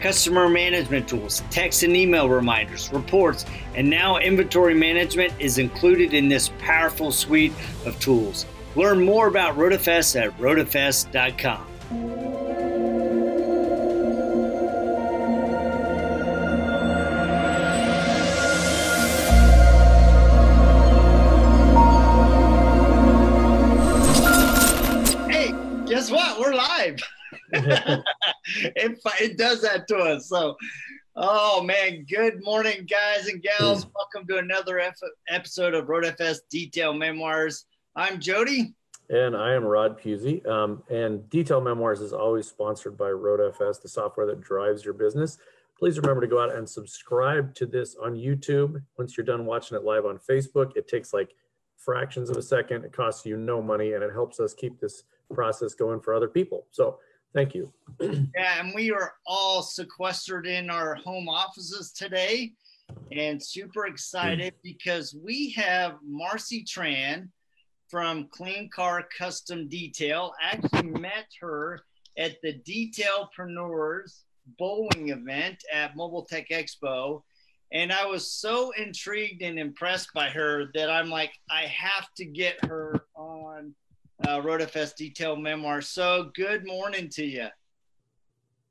customer management tools, text and email reminders, reports, and now inventory management is included in this powerful suite of tools. Learn more about RotoFest at rotofest.com. Hey, guess what? We're live. it, it does that to us. So, oh man, good morning, guys and gals. Welcome to another ep- episode of RoadFS Detail Memoirs. I'm Jody. And I am Rod Pusey. Um, and Detail Memoirs is always sponsored by RoadFS, the software that drives your business. Please remember to go out and subscribe to this on YouTube. Once you're done watching it live on Facebook, it takes like fractions of a second. It costs you no money and it helps us keep this process going for other people. So thank you. Yeah, and we are all sequestered in our home offices today and super excited because we have Marcy Tran from Clean Car Custom Detail. I actually met her at the Detailpreneurs bowling event at Mobile Tech Expo. And I was so intrigued and impressed by her that I'm like, I have to get her on uh, RotoFest Detail Memoir. So good morning to you.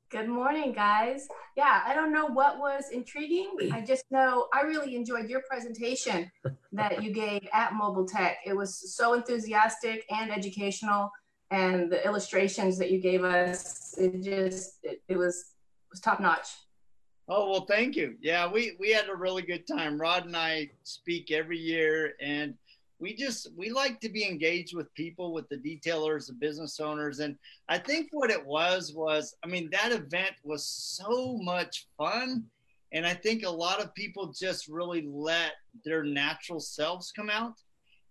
Good morning, guys. Yeah, I don't know what was intriguing. I just know I really enjoyed your presentation that you gave at Mobile Tech. It was so enthusiastic and educational, and the illustrations that you gave us, it just it, it was it was top notch. Oh well, thank you. Yeah, we we had a really good time. Rod and I speak every year, and we just we like to be engaged with people, with the detailers, the business owners, and I think what it was was, I mean, that event was so much fun, and I think a lot of people just really let their natural selves come out.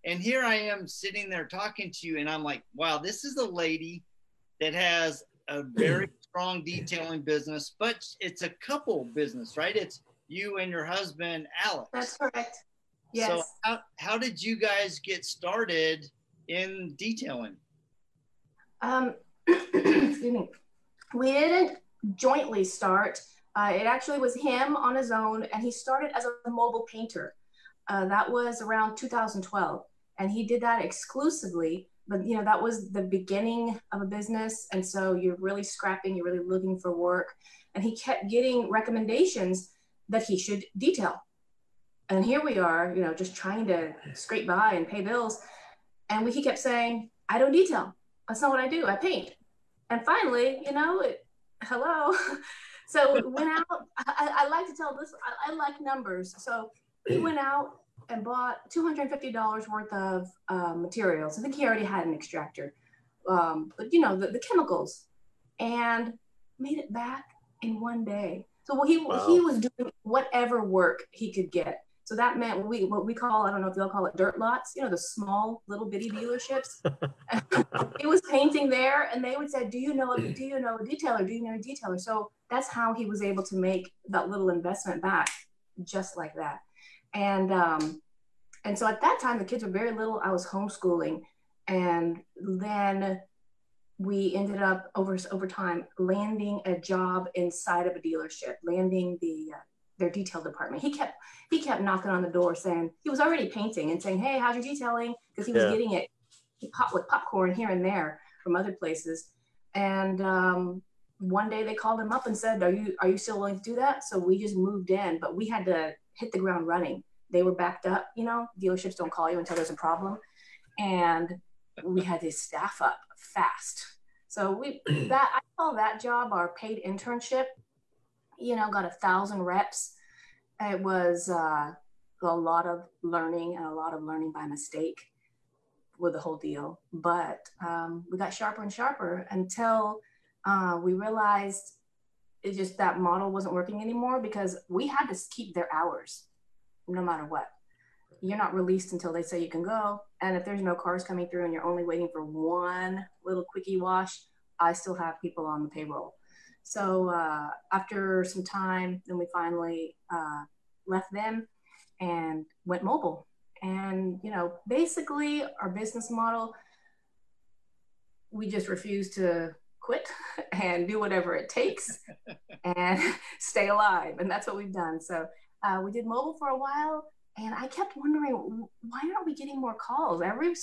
And here I am sitting there talking to you, and I'm like, wow, this is a lady that has a very strong detailing business, but it's a couple business, right? It's you and your husband, Alex. That's correct. Yes. So how, how did you guys get started in detailing? Um, excuse me. We didn't jointly start. Uh, it actually was him on his own, and he started as a mobile painter. Uh, that was around 2012, and he did that exclusively. But you know that was the beginning of a business, and so you're really scrapping. You're really looking for work, and he kept getting recommendations that he should detail and here we are, you know, just trying to scrape by and pay bills. And we, he kept saying, I don't detail. That's not what I do. I paint. And finally, you know, it, hello. so went out. I, I, like to tell this. I, I, like numbers. So he went out and bought $250 worth of uh, materials. I think he already had an extractor, um, but you know, the, the chemicals and made it back in one day. So he, wow. he was doing whatever work he could get so that meant what we what we call I don't know if y'all call it dirt lots, you know, the small little bitty dealerships. he was painting there, and they would say, "Do you know? Do you know a detailer? Do you know a detailer?" So that's how he was able to make that little investment back, just like that. And um, and so at that time, the kids were very little. I was homeschooling, and then we ended up over over time landing a job inside of a dealership, landing the uh, their detail department. He kept he kept knocking on the door saying he was already painting and saying, "Hey, how's your detailing?" Because he was yeah. getting it pop with popcorn here and there from other places. And um, one day they called him up and said, "Are you are you still willing to do that?" So we just moved in, but we had to hit the ground running. They were backed up. You know, dealerships don't call you until there's a problem, and we had to staff up fast. So we that I call that job our paid internship you know, got a thousand reps. It was uh, a lot of learning and a lot of learning by mistake with the whole deal. But um, we got sharper and sharper until uh, we realized it's just that model wasn't working anymore because we had to keep their hours no matter what. You're not released until they say you can go. And if there's no cars coming through and you're only waiting for one little quickie wash, I still have people on the payroll. So uh, after some time, then we finally uh, left them and went mobile. And you know, basically, our business model, we just refuse to quit and do whatever it takes and stay alive. And that's what we've done. So uh, we did mobile for a while. And I kept wondering, why aren't we getting more calls? Every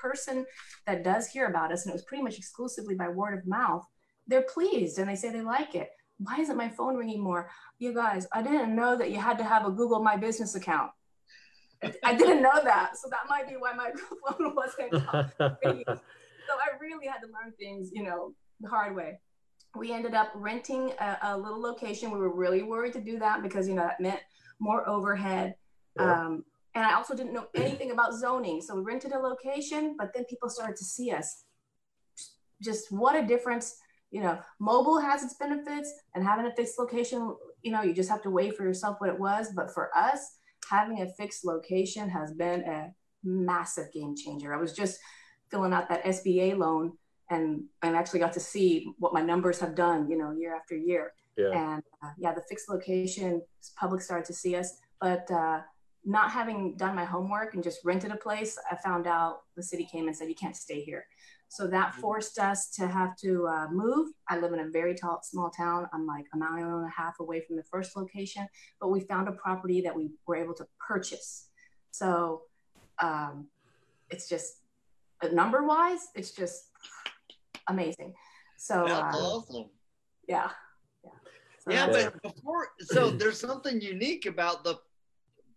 person that does hear about us, and it was pretty much exclusively by word of mouth, they're pleased and they say they like it. Why isn't my phone ringing more? You guys, I didn't know that you had to have a Google My Business account. I didn't know that. So that might be why my phone wasn't ringing. So I really had to learn things, you know, the hard way. We ended up renting a, a little location. We were really worried to do that because, you know, that meant more overhead. Yeah. Um, and I also didn't know anything about zoning. So we rented a location, but then people started to see us. Just what a difference you know, mobile has its benefits and having a fixed location, you know, you just have to wait for yourself what it was. But for us, having a fixed location has been a massive game changer. I was just filling out that SBA loan and and actually got to see what my numbers have done, you know, year after year. Yeah. And uh, yeah, the fixed location, public started to see us, but uh, not having done my homework and just rented a place, I found out the city came and said you can't stay here. So that mm-hmm. forced us to have to uh, move. I live in a very tall, small town. I'm like a mile and a half away from the first location, but we found a property that we were able to purchase. So um, it's just uh, number wise, it's just amazing. So that's uh, awesome. Yeah. Yeah. So yeah, but before, so there's something unique about the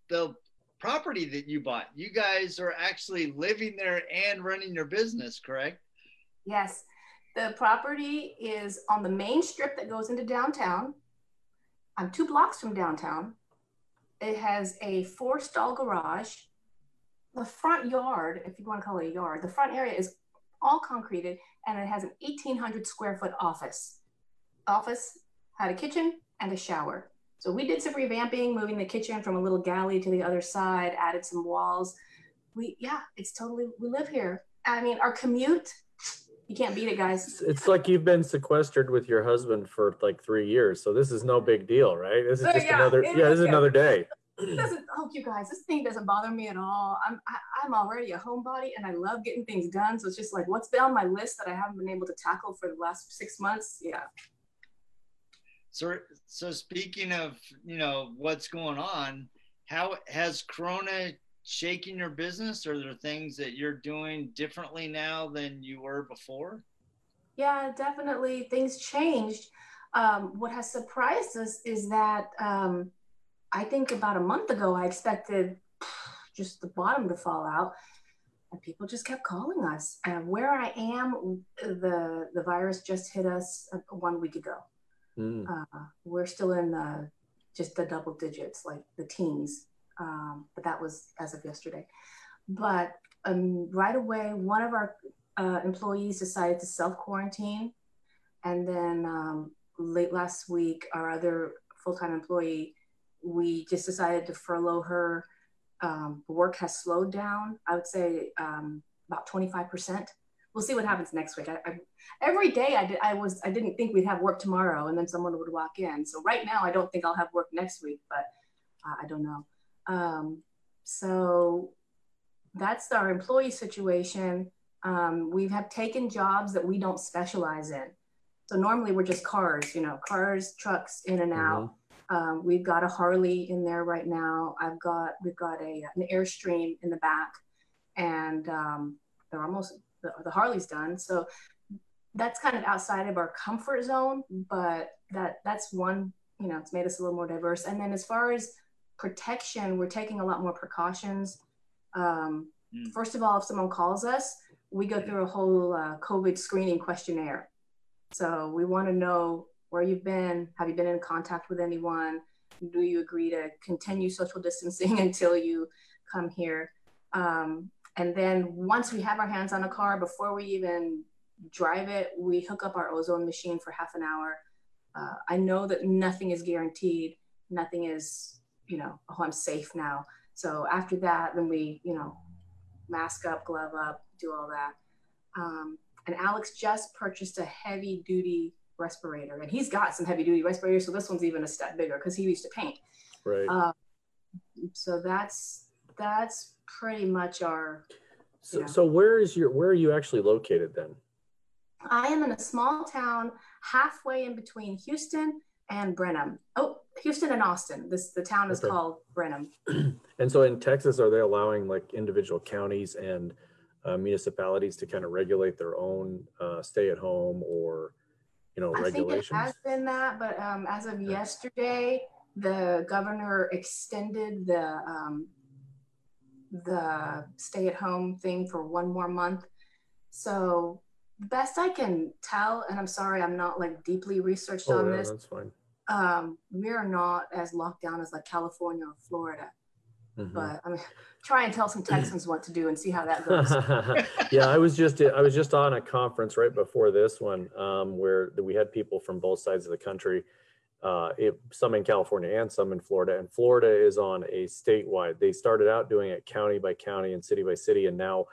the property that you bought. You guys are actually living there and running your business, correct? Yes. The property is on the main strip that goes into downtown. I'm two blocks from downtown. It has a four stall garage. The front yard, if you want to call it a yard, the front area is all concreted and it has an 1800 square foot office. Office had a kitchen and a shower. So we did some revamping, moving the kitchen from a little galley to the other side, added some walls. We, yeah, it's totally, we live here. I mean, our commute you can't beat it, guys. It's like you've been sequestered with your husband for like three years, so this is no big deal, right? This is just yeah, another. Yeah, this is another day. It doesn't. Oh, you guys, this thing doesn't bother me at all. I'm I, am i am already a homebody, and I love getting things done. So it's just like what's been on my list that I haven't been able to tackle for the last six months. Yeah. So, so speaking of you know what's going on, how has Corona shaking your business? Are there things that you're doing differently now than you were before? Yeah, definitely. Things changed. Um, what has surprised us is that um, I think about a month ago, I expected just the bottom to fall out. And people just kept calling us. Uh, where I am, the the virus just hit us one week ago. Mm. Uh, we're still in the, just the double digits, like the teens um, but that was as of yesterday. But um, right away, one of our uh, employees decided to self quarantine. And then um, late last week, our other full time employee, we just decided to furlough her. Um, work has slowed down, I would say um, about 25%. We'll see what happens next week. I, I, every day I, did, I was I didn't think we'd have work tomorrow, and then someone would walk in. So right now I don't think I'll have work next week, but uh, I don't know. Um, so that's our employee situation. Um, we have taken jobs that we don't specialize in. So normally we're just cars, you know, cars, trucks in and out. Mm-hmm. Um, we've got a Harley in there right now. I've got we've got a an Airstream in the back, and um, they're almost the, the Harley's done. So that's kind of outside of our comfort zone, but that that's one you know it's made us a little more diverse. And then as far as protection, we're taking a lot more precautions. Um, mm. First of all, if someone calls us, we go through a whole uh, COVID screening questionnaire. So we want to know where you've been, have you been in contact with anyone? Do you agree to continue social distancing until you come here? Um, and then once we have our hands on a car, before we even drive it, we hook up our ozone machine for half an hour. uh, I know that nothing is guaranteed. Nothing is, you know, oh, I'm safe now. So after that, then we, you know, mask up, glove up, do all that. Um, and Alex just purchased a heavy duty respirator, and he's got some heavy duty respirators. So this one's even a step bigger because he used to paint. Right. Um, so that's that's pretty much our. So, so where is your where are you actually located then? I am in a small town halfway in between Houston and Brenham. Oh, Houston and Austin. This the town is Okay. called Brenham. And so in Texas, are they allowing like individual counties and uh, municipalities to kind of regulate their own uh, stay at home or, you know, I think it has been that, but um, as of yesterday, the governor extended the um, the stay-at-home thing for one more month. So, best I can tell, and I'm sorry, I'm not like deeply researched Oh, on yeah, this. that's fine. Um, we are not as locked down as like California or Florida. Mhm. But I mean, try and tell some Texans what to do and see how that goes. yeah, I was just I was just on a conference right before this one um, where we had people from both sides of the country, uh, it, some in California and some in Florida. And Florida is on a statewide. They started out doing it county by county and city by city, and now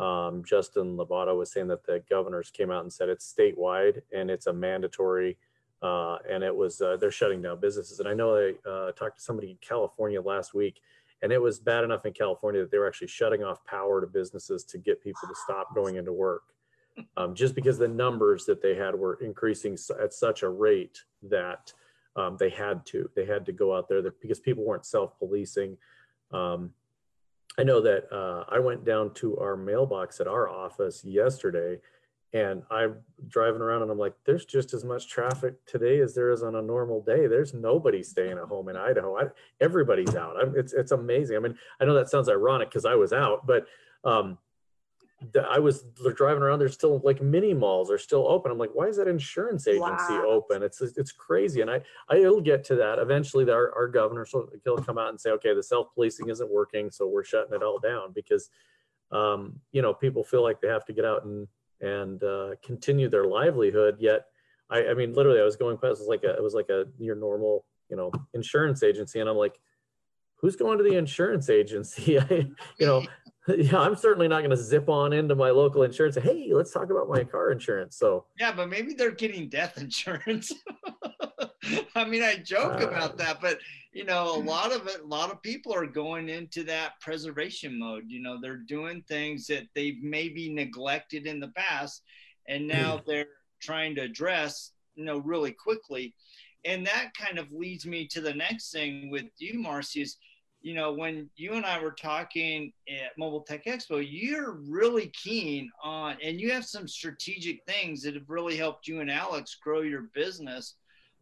um, Justin Labato was saying that the governors came out and said it's statewide and it's a mandatory. Uh, and it was uh, they're shutting down businesses. And I know I uh, talked to somebody in California last week and it was bad enough in California that they were actually shutting off power to businesses to get people to stop going into work, um, just because the numbers that they had were increasing at such a rate that um, they had to. They had to go out there that, because people weren't self-policing. Um, I know that uh, I went down to our mailbox at our office yesterday, and I'm driving around and I'm like, there's just as much traffic today as there is on a normal day. There's nobody staying at home in Idaho. I, everybody's out. I'm, it's it's amazing. I mean, I know that sounds ironic because I was out, but um, I was driving around. There's still like mini malls are still open. I'm like, why is that insurance agency Wow. open? It's it's crazy. And I I'll get to that eventually. Our our governor so he'll come out and say, okay, the self policing isn't working, so we're shutting it all down because um, you know people feel like they have to get out and and uh, continue their livelihood. Yet, I, I mean, literally, I was going past. It was like a, it was like a your normal, you know, insurance agency, and I'm like, who's going to the insurance agency? I, you know, yeah, I'm certainly not going to zip on into my local insurance. Hey, let's talk about my car insurance. So, Yeah, but maybe they're getting death insurance. I mean, I joke Uh, about that, but you know, a lot of it, a lot of people are going into that preservation mode. You know, they're doing things that they've maybe neglected in the past, and now they're trying to address, you know, really quickly. And that kind of leads me to the next thing with you, Marcy, is you know, when you and I were talking at Mobile Tech Expo, you're really keen on, and you have some strategic things that have really helped you and Alex grow your business.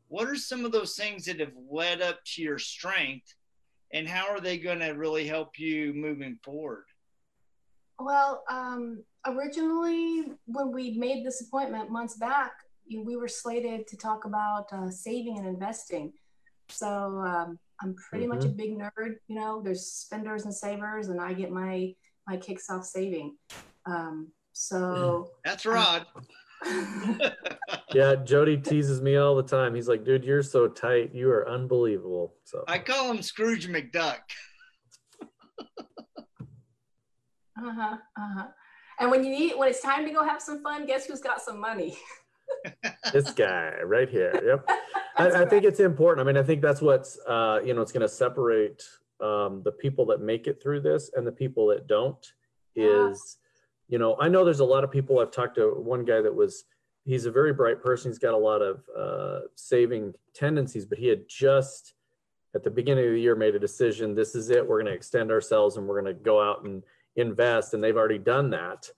What are some of those things that have led up to your strength, and how are they going to really help you moving forward? Well, um, originally, when we made this appointment months back, we were slated to talk about uh, saving and investing. So um, I'm pretty much a big nerd. You know, there's spenders and savers, and I get my my kicks off saving. Um, so That's Rod. yeah, Jody teases me all the time. He's like, dude, you're so tight. You are unbelievable. So, I call him Scrooge McDuck. Uh huh. Uh huh. And when you need, when it's time to go have some fun, guess who's got some money? this guy right here. Yep. I, I think it's important. I mean, I think that's what's uh, you know, it's going to separate um, the people that make it through this and the people that don't. Yeah. Is you know, I know there's a lot of people. I've talked to one guy that was he's a very bright person. He's got a lot of uh, saving tendencies, but he had just at the beginning of the year made a decision. This is it. We're going to extend ourselves and we're going to go out and invest. And they've already done that.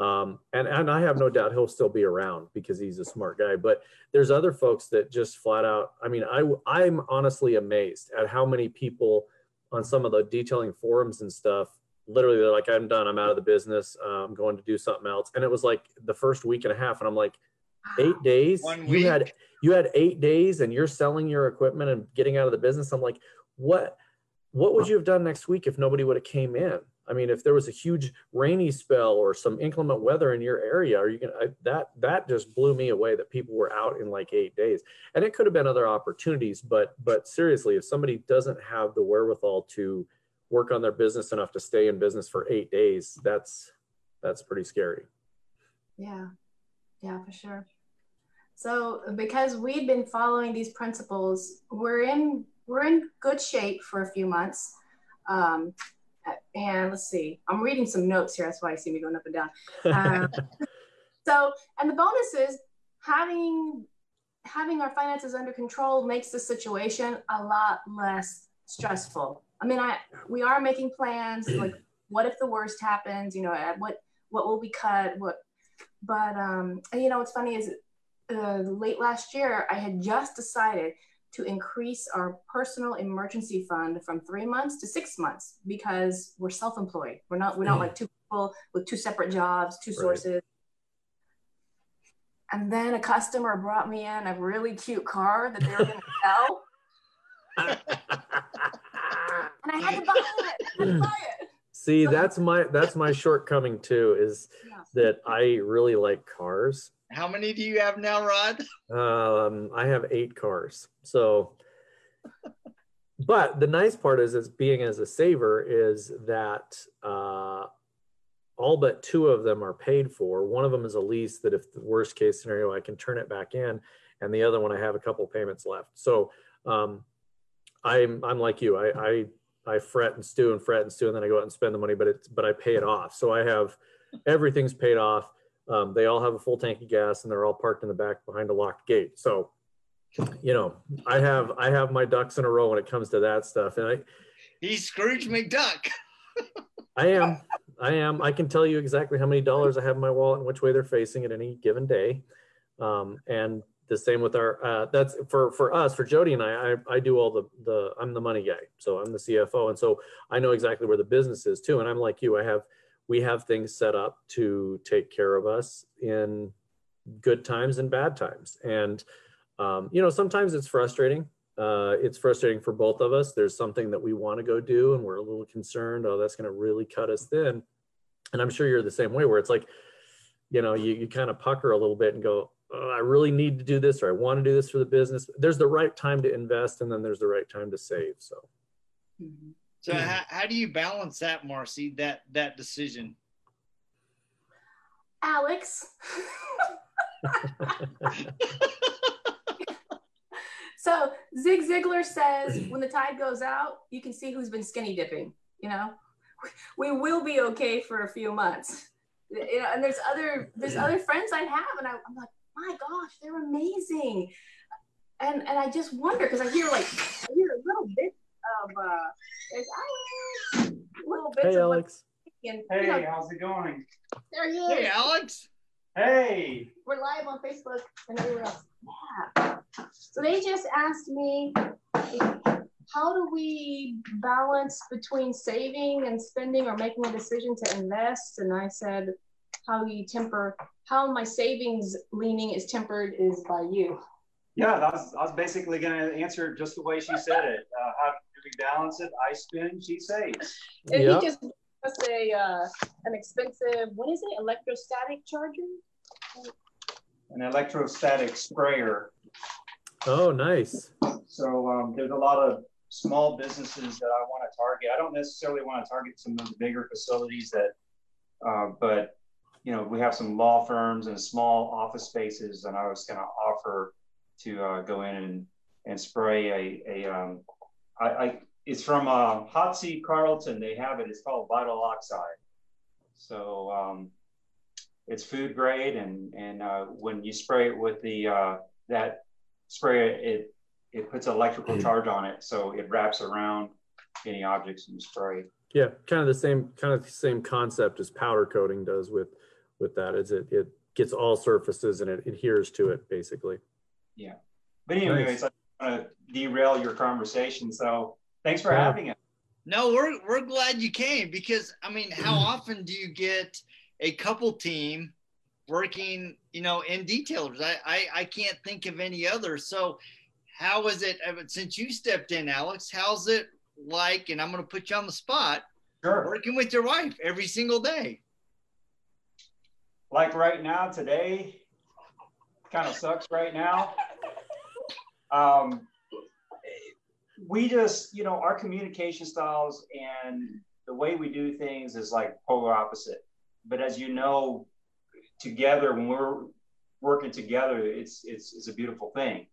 Um, and, and I have no doubt he'll still be around because he's a smart guy. But there's other folks that just flat out. I mean, I I'm honestly amazed at how many people on some of the detailing forums and stuff. Literally, they're like, "I'm done. I'm out of the business. Uh, I'm going to do something else." And it was like the first week and a half, and I'm like, eight days. One you week? had you had eight days, and you're selling your equipment and getting out of the business. I'm like, what? What would you have done next week if nobody would have came in? I mean, if there was a huge rainy spell or some inclement weather in your area, are you gonna I, that that just blew me away that people were out in like eight days, and it could have been other opportunities, but but seriously, if somebody doesn't have the wherewithal to work on their business enough to stay in business for eight days, that's that's pretty scary. Yeah, yeah, for sure. So because we've been following these principles, we're in we're in good shape for a few months. Um, and let's see, I'm reading some notes here. That's why you see me going up and down. Uh, so, and the bonus is having having our finances under control makes the situation a lot less stressful. I mean, I we are making plans like what if the worst happens? You know, what what will be cut? What? But um, and you know, what's funny is uh, late last year I had just decided to increase our personal emergency fund from three months to six months because we're self-employed. We're not we're not like two people with two separate jobs, two sources. Right. And then a customer brought me in a really cute car that they were going to sell. and I had to buy it. I had to buy it. See, that's my that's my shortcoming too. Is yeah. that I really like cars, how many do you have now, Rod? Um, I have eight cars. So, but the nice part is, is being as a saver is that uh, all but two of them are paid for. One of them is a lease that, if the worst case scenario, I can turn it back in, and the other one I have a couple payments left. So, um, I'm I'm like you. I, I I fret and stew and fret and stew, and then I go out and spend the money, but it's but I pay it off. So I have everything's paid off. Um, they all have a full tank of gas and they're all parked in the back behind a locked gate. So, you know, I have I have my ducks in a row when it comes to that stuff. And I he's Scrooge McDuck. I am. I am. I can tell you exactly how many dollars I have in my wallet and which way they're facing at any given day. Um, and the same with our uh, that's for for us for Jody and I, I I do all the the I'm the money guy so I'm the CFO and so I know exactly where the business is too and I'm like you I have we have things set up to take care of us in good times and bad times. And, um, you know, sometimes it's frustrating. Uh, it's frustrating for both of us. There's something that we want to go do and we're a little concerned, oh, that's going to really cut us thin. And I'm sure you're the same way where it's like, you know, you, you kind of pucker a little bit and go, oh, I really need to do this or I want to do this for the business. There's the right time to invest and then there's the right time to save. So. Mm-hmm. So mm. how, how do you balance that, Marcy? That that decision. Alex. so Zig Ziglar says, when the tide goes out, you can see who's been skinny dipping. You know, we will be okay for a few months. You know, and there's other there's other friends I have, and I, I'm like, my gosh, they're amazing. And and I just wonder because I hear like I hear a little bit of uh, there's Alex. Little bits hey, of Alex. And, hey, know, how's it going? There he is. Hey, Alex. Hey. We're live on Facebook and everywhere else. Yeah. So they just asked me, how do we balance between saving and spending or making a decision to invest? And I said, how you temper, how my savings leaning is tempered is by you. Yeah, that was, I was basically going to answer just the way she said it. Uh, how do we balance it? I spend, she saves. And yep. he just was a uh, an expensive, what is it, electrostatic charger? An electrostatic sprayer. Oh, nice. So um, there's a lot of small businesses that I want to target. I don't necessarily want to target some of the bigger facilities that, uh, but you know, we have some law firms and small office spaces, and I was going to offer to uh, go in and, and spray a, a um, I, I, it's from uh, Hot Seat Carlton. They have it. It's called Vital Oxide. So um, it's food grade, and and uh, when you spray it with the uh, that spray, it it puts an electrical charge on it, so it wraps around any objects in the spray. Yeah, kind of the same kind of the same concept as powder coating does with with that. Is it it gets all surfaces and it adheres to it basically. Yeah. But anyways, nice. Want to derail your conversation. So thanks for yeah. having us. No, we're we're glad you came because I mean, how often do you get a couple team working, you know, in detailers? I I, I can't think of any other. So how is it uh, since you stepped in, Alex? How's it like? And I'm going to put you on the spot. Sure. working with your wife every single day? Like right now, today, kind of sucks right now. Um, we just, you know, our communication styles and the way we do things is like polar opposite. But as you know, together when we're working together, it's it's it's a beautiful thing.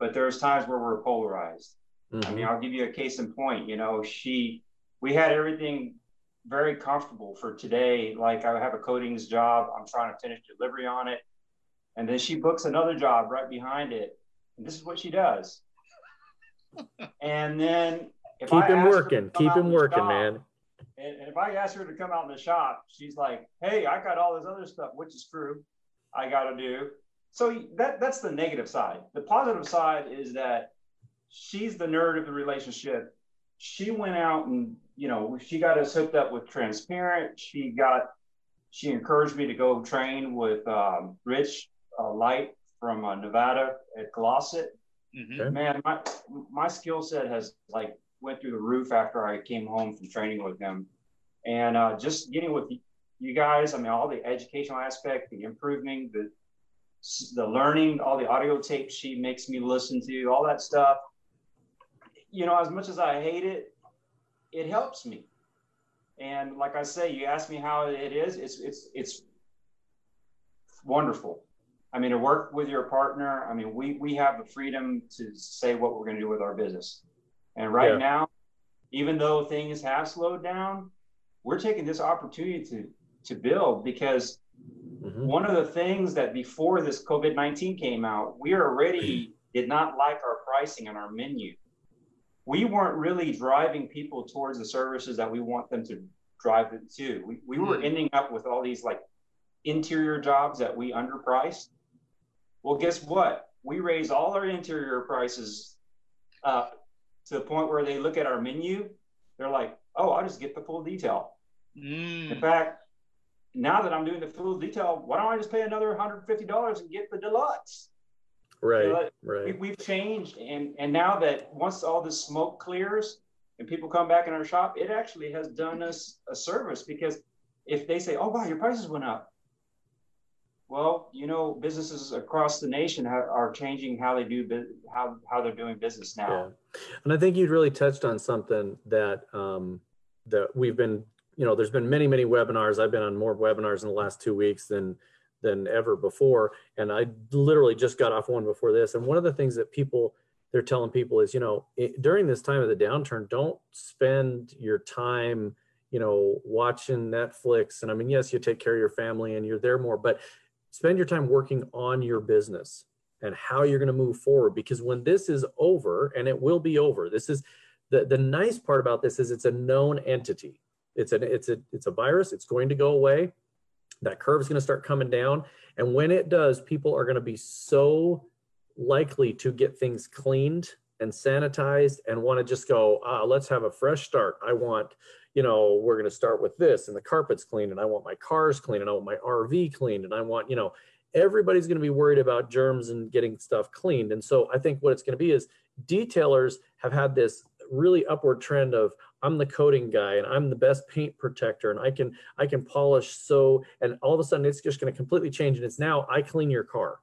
But there's times where we're polarized. I mean, I'll give you a case in point. You know, she, we had everything very comfortable for today. Like I have a coatings job, I'm trying to finish delivery on it, and then she books another job right behind it, and this is what she does. and then if keep I him ask her to working, keep him working, shop, man. And, and if I ask her to come out in the shop, she's like, "Hey, I got all this other stuff, which is true. I got to do." So that that's the negative side. The positive side is that she's the nerd of the relationship. She went out and you know she got us hooked up with Transparent. She got she encouraged me to go train with um, Rich uh, Light from uh, Nevada at Glossit. Mhm. Okay. Man, my my skill set has like went through the roof after I came home from training with him, and uh, just getting with you guys. I mean, all the educational aspect, the improving, the the learning, all the audio tapes she makes me listen to, all that stuff. You know, as much as I hate it, it helps me. And like I say, you ask me how it is. It's it's it's wonderful. I mean, to work with your partner. I mean, we we have the freedom to say what we're going to do with our business. And right Yeah. now, even though things have slowed down, we're taking this opportunity to to build because Mhm. one of the things that before this COVID 19 came out, we already did not like our pricing and our menu. We weren't really driving people towards the services that we want them to drive it to. We, we were Mm. ending up with all these like interior jobs that we underpriced. Well, guess what? We raise all our interior prices up to the point where they look at our menu, they're like, oh, I'll just get the full detail. In Mm. fact, now that I'm doing the full detail, why don't I just pay another $150 and get the deluxe? Right, You know, We, right. we've changed, and and now that once all this smoke clears and people come back in our shop, it actually has done us a service because if they say, "Oh wow, your prices went up," well, you know, businesses across the nation are changing how they do how how they're doing business now. Yeah. And I think you'd really touched on something that um, that we've been, you know, there's been many, many webinars. I've been on more webinars in the last two weeks than than ever before. And I literally just got off one before this. And one of the things that people they're telling people is, you know, it, during this time of the downturn, don't spend your time, you know, watching Netflix. And I mean, yes, you take care of your family and you're there more, but spend your time working on your business and how you're going to move forward because when this is over and it will be over this is the, the nice part about this is it's a known entity. It's a it's a it's a virus it's going to go away. That curve is going to start coming down and when it does people are going to be so likely to get things cleaned and sanitized and want to just go ah, let's have a fresh start. I want you know we're going to start with this and the carpet's clean and i want my cars clean and i want my rv cleaned and i want you know everybody's going to be worried about germs and getting stuff cleaned. And so I think what it's going to be is detailers have had this really upward trend of I'm the coating guy and I'm the best paint protector and I can I can polish so and all of a sudden it's just going to completely change and it's now I clean your car.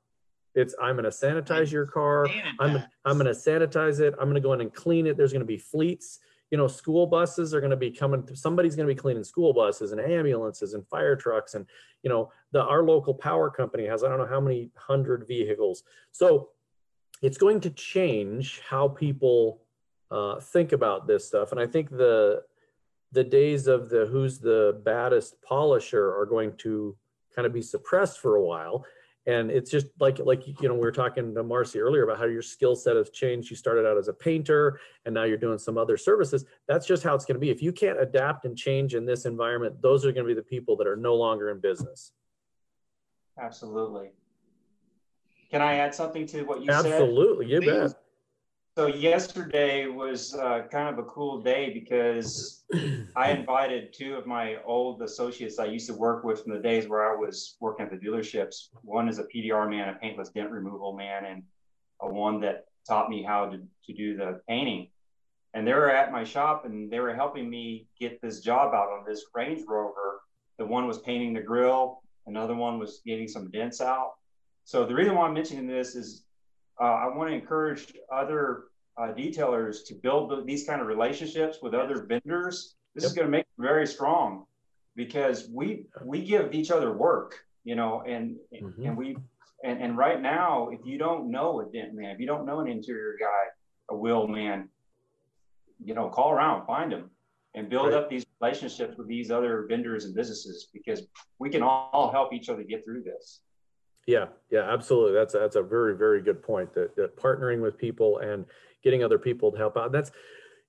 It's I'm going to sanitize your car. I'm I'm going to sanitize it. I'm going to go in and clean it. There's going to be fleets. You know, school buses are going to be coming. Somebody's going to be cleaning school buses and ambulances and fire trucks. And you know, the our local power company has I don't know how many hundred vehicles. So it's going to change how people uh, think about this stuff. And I think the the days of the who's the baddest polisher are going to kind of be suppressed for a while and it's just like like you know we were talking to marcy earlier about how your skill set has changed. You started out as a painter and now you're doing some other services. That's just how it's going to be. If you can't adapt and change in this environment those are going to be the people that are no longer in business. Absolutely. Can I add something to what you said? absolutely. You bet So yesterday was uh, kind of a cool day because I invited two of my old associates I used to work with from the days where I was working at the dealerships. One is a PDR man, a paintless dent removal man, and a one that taught me how to, to do the painting. and they were at my shop and they were helping me get this job out on this Range Rover. The one was painting the grill, another one was getting some dents out. So the reason why I'm mentioning this is uh, I want to encourage other uh, detailers to build these kind of relationships with other vendors. This yep. is going to make very strong because we we give each other work, you know, and mm-hmm. and we and, and right now, if you don't know a dent man, if you don't know an interior guy, a wheel man, you know, call around, find them, and build right. up these relationships with these other vendors and businesses because we can all help each other get through this. Yeah, yeah, absolutely. That's that's a very very good point. That, that partnering with people and getting other people to help out. That's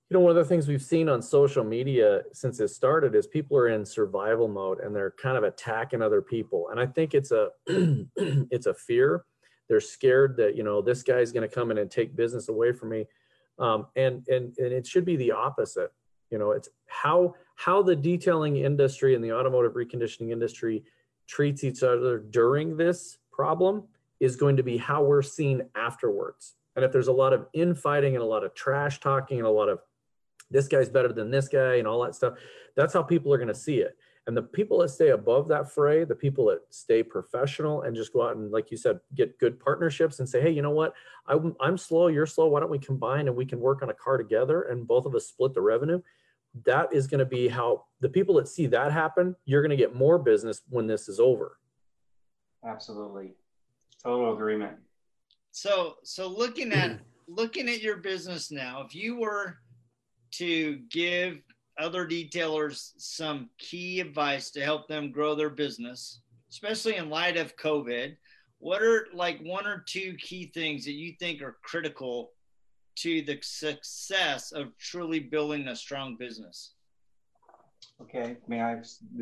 you know one of the things we've seen on social media since it started is people are in survival mode and they're kind of attacking other people. And I think it's a it's a fear. They're scared that you know this guy's going to come in and take business away from me. Um, and and and it should be the opposite you know it's how how the detailing industry and the automotive reconditioning industry treats each other during this problem is going to be how we're seen afterwards and if there's a lot of infighting and a lot of trash talking and a lot of this guy's better than this guy and all that stuff that's how people are going to see it and the people that stay above that fray, the people that stay professional and just go out and, like you said, get good partnerships and say, hey, you know what? I'm, I'm slow, you're slow. Why don't we combine and we can work on a car together and both of us split the revenue? That is going to be how the people that see that happen, you're going to get more business when this is over. Absolutely. Total agreement. So, so looking at looking at your business now, if you were to give other detailers some key advice to help them grow their business, especially in light of COVID. What are like one or two key things that you think are critical to the success of truly building a strong business? Okay, may I?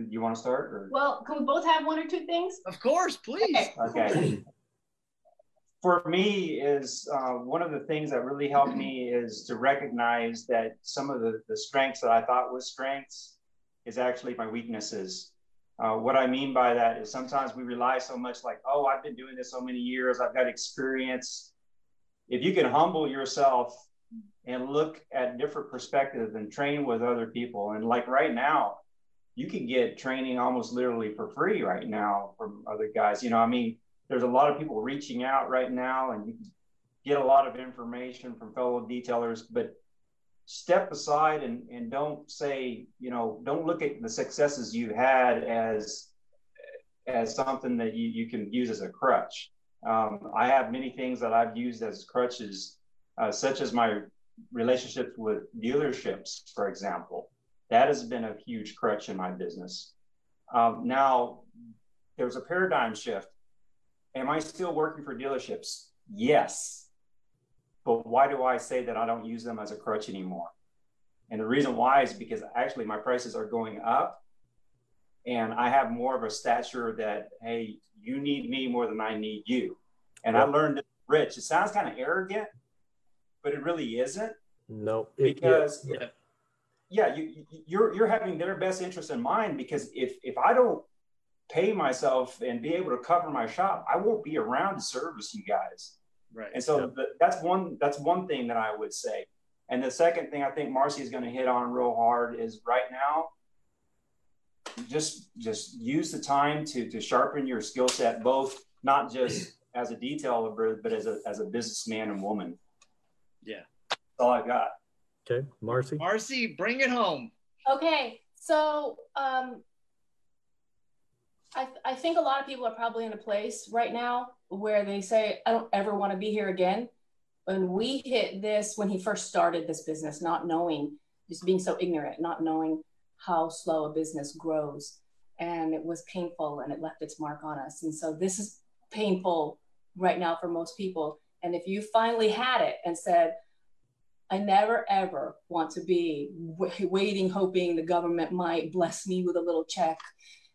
You want to start? Or? Well, can we both have one or two things? Of course, please. Okay for me is uh, one of the things that really helped me is to recognize that some of the, the strengths that I thought was strengths is actually my weaknesses. Uh, what I mean by that is sometimes we rely so much like, oh, I've been doing this so many years, I've got experience. If you can humble yourself and look at different perspectives and train with other people, and like right now, you can get training almost literally for free right now from other guys. You know, I mean, there's a lot of people reaching out right now and you can get a lot of information from fellow detailers. But step aside and, and don't say you know don't look at the successes you've had as as something that you, you can use as a crutch. Um, i have many things that i've used as crutches uh, such as my relationships with dealerships for example that has been a huge crutch in my business um, now there's a paradigm shift Am I still working for dealerships? Yes. But why do I say that I don't use them as a crutch anymore? And the reason why is because actually my prices are going up and I have more of a stature that, hey, you need me more than I need you. And I learned rich. It sounds kind of arrogant, but it really isn't. No, it, because yeah, yeah you, you're you're having their best interest in mind. Because if if I don't pay myself and be able to cover my shop, I won't be around to service you guys. Right. And so the, that's one that's one thing that I would say. And the second thing I think Marcy is going to hit on real hard is right now, just just use the time to to sharpen your skill set, both not just as a detailer, but as a as a businessman and woman. Yeah. That's all I got. Okay, Marcy. Marcy, bring it home. Okay, so um, I, th- I think a lot of people are probably in a place right now where they say, I don't ever want to be here again. When we hit this, when he first started this business, not knowing, just being so ignorant, not knowing how slow a business grows. And it was painful and it left its mark on us. And so this is painful right now for most people. And if you finally had it and said, I never ever want to be waiting, hoping the government might bless me with a little check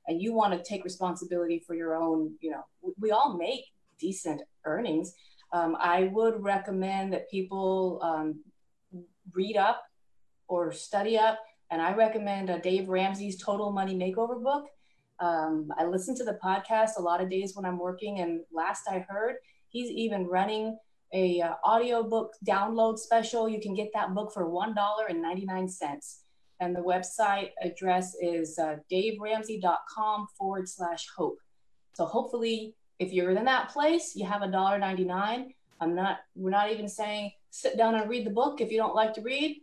and you want to take responsibility for your own, you know, we all make decent earnings. Um, I would recommend that people um, read up or study up. And I recommend uh, Dave Ramsey's Total Money Makeover book. Um, I listen to the podcast a lot of days when I'm working. And last I heard, he's even running a uh, audiobook download special. You can get that book for $1.99. And the website address is uh, daveramsey.com forward slash hope. So hopefully, if you're in that place, you have a dollar ninety nine. I'm not. We're not even saying sit down and read the book if you don't like to read.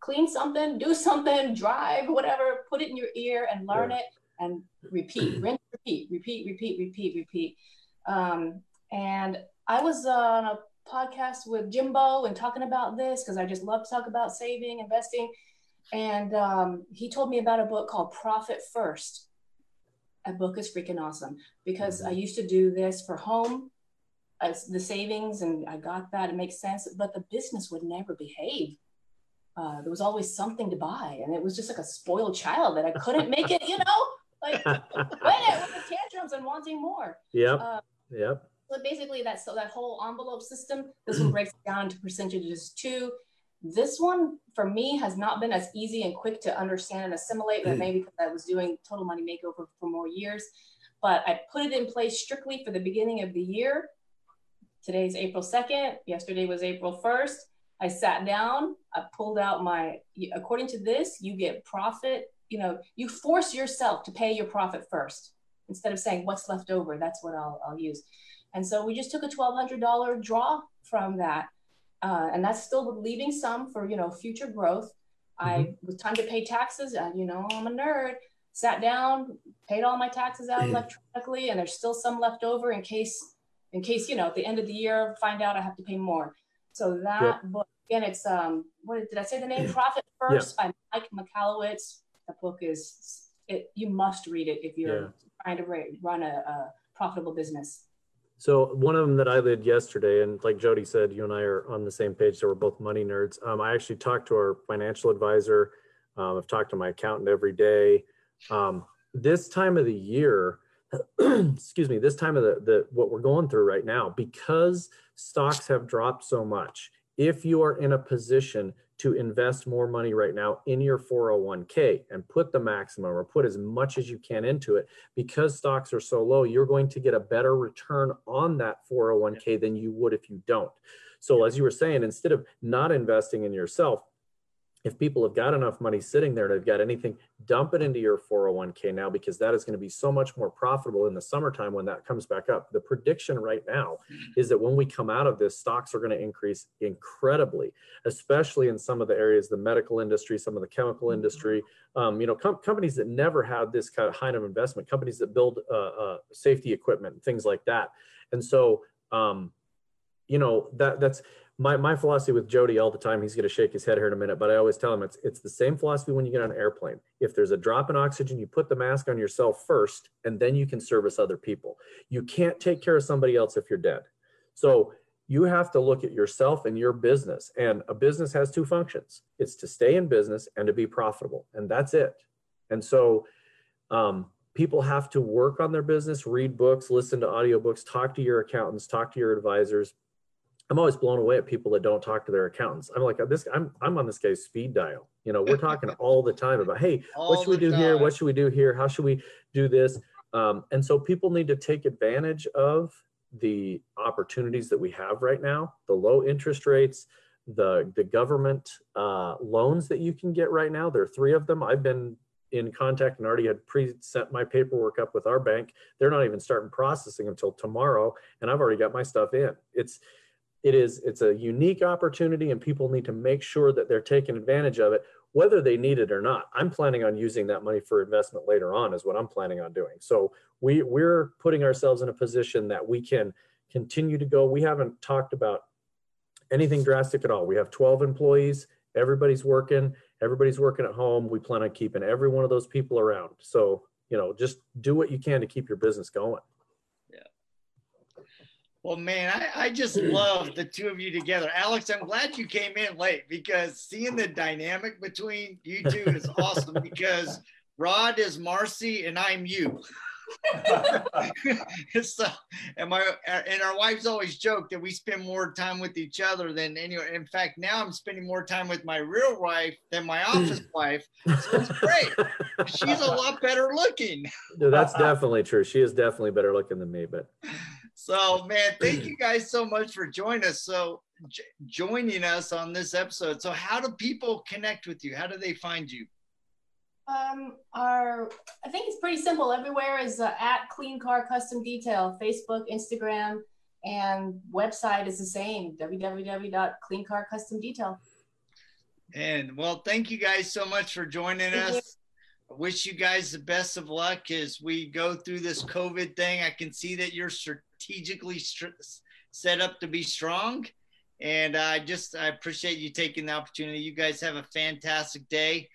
Clean something, do something, drive, whatever. Put it in your ear and learn yeah. it, and repeat, rinse, repeat, repeat, repeat, repeat, repeat. Um, and I was on a podcast with Jimbo and talking about this because I just love to talk about saving, investing. And um, he told me about a book called Profit First. That book is freaking awesome because I used to do this for home, as the savings, and I got that. It makes sense, but the business would never behave. Uh, there was always something to buy, and it was just like a spoiled child that I couldn't make it, you know, like when it with the tantrums and wanting more. Yep. Uh, yep. So basically, that's so that whole envelope system. This one mm-hmm. breaks down to percentages too. This one for me has not been as easy and quick to understand and assimilate, but mm-hmm. maybe because I was doing total money makeover for more years. But I put it in place strictly for the beginning of the year. Today's April 2nd. Yesterday was April 1st. I sat down, I pulled out my, according to this, you get profit. You know, you force yourself to pay your profit first instead of saying what's left over. That's what I'll, I'll use. And so we just took a $1,200 draw from that uh, and that's still leaving some for you know future growth. Mm-hmm. I was time to pay taxes, and you know I'm a nerd. Sat down, paid all my taxes out electronically, and there's still some left over in case, in case you know at the end of the year find out I have to pay more. So that yep. book again, it's um, what did I say the name? Profit First by Mike Michalowicz. That book is it. You must read it if you're yeah. trying to run a, a profitable business. So one of them that I did yesterday, and like Jody said, you and I are on the same page, so we're both money nerds. Um, I actually talked to our financial advisor. Um, I've talked to my accountant every day. Um, this time of the year, excuse me, this time of the, the what we're going through right now, because stocks have dropped so much. If you are in a position to invest more money right now in your 401k and put the maximum or put as much as you can into it. Because stocks are so low you're going to get a better return on that 401k than you would if you don't. So as you were saying instead of not investing in yourself if people have got enough money sitting there and they've got anything, dump it into your 401k now because that is going to be so much more profitable in the summertime when that comes back up. The prediction right now mm-hmm. is that when we come out of this, stocks are going to increase incredibly, especially in some of the areas, the medical industry, some of the chemical mm-hmm. industry. Um, you know, com- companies that never had this kind of high of investment, companies that build uh, uh, safety equipment, things like that. And so, um, you know, that that's my, my philosophy with Jody all the time, he's going to shake his head here in a minute, but I always tell him it's, it's the same philosophy when you get on an airplane. If there's a drop in oxygen, you put the mask on yourself first, and then you can service other people. You can't take care of somebody else if you're dead. So you have to look at yourself and your business. And a business has two functions it's to stay in business and to be profitable. And that's it. And so um, people have to work on their business, read books, listen to audiobooks, talk to your accountants, talk to your advisors, I'm always blown away at people that don't talk to their accountants. I'm like this. I'm I'm on this guy's speed dial. You know, we're talking all the time about, hey, all what should we do time. here? What should we do here? How should we do this? Um, and so people need to take advantage of the opportunities that we have right now, the low interest rates, the the government uh, loans that you can get right now. There are three of them. I've been in contact and already had pre-sent my paperwork up with our bank. They're not even starting processing until tomorrow, and I've already got my stuff in. It's it is it's a unique opportunity and people need to make sure that they're taking advantage of it whether they need it or not. I'm planning on using that money for investment later on is what i'm planning on doing. So we we're putting ourselves in a position that we can continue to go. We haven't talked about anything drastic at all. We have 12 employees. Everybody's working. Everybody's working at home. We plan on keeping every one of those people around. So you know just do what you can to keep your business going well, man, I, I just love the two of you together. Alex, I'm glad you came in late because seeing the dynamic between you two is awesome because Rod is Marcy and I'm you. so, and my and our wives always joke that we spend more time with each other than anyone. In fact, now I'm spending more time with my real wife than my hmm. office wife. So it's great. She's a lot better looking. No, that's definitely true. She is definitely better looking than me, but So, man, thank you guys so much for joining us. So, j- joining us on this episode. So, how do people connect with you? How do they find you? Um, our I think it's pretty simple. Everywhere is uh, at Clean Car Custom Detail, Facebook, Instagram, and website is the same www.cleancarcustomdetail. And well, thank you guys so much for joining Thank us. you. I wish you guys the best of luck as we go through this COVID thing. I can see that you're strategically str- set up to be strong. And I just, I appreciate you taking the opportunity. You guys have a fantastic day.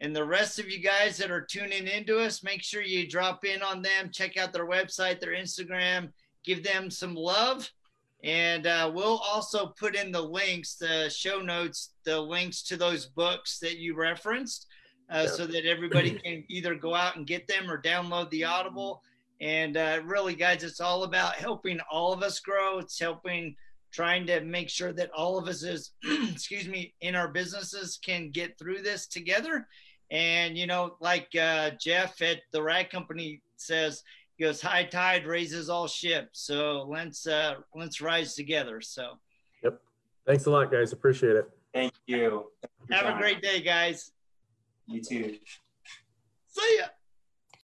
And the rest of you guys that are tuning into us, make sure you drop in on them, check out their website, their Instagram, give them some love. And uh, we'll also put in the links, the show notes, the links to those books that you referenced, uh, so that everybody can either go out and get them or download the Audible. And uh, really, guys, it's all about helping all of us grow. It's helping, trying to make sure that all of us is, excuse me, in our businesses can get through this together. And you know, like uh, Jeff at the Rag Company says, he goes, "High tide raises all ships." So let's uh, let's rise together. So Yep. Thanks a lot, guys. Appreciate it. Thank you. have a great day, guys. You too.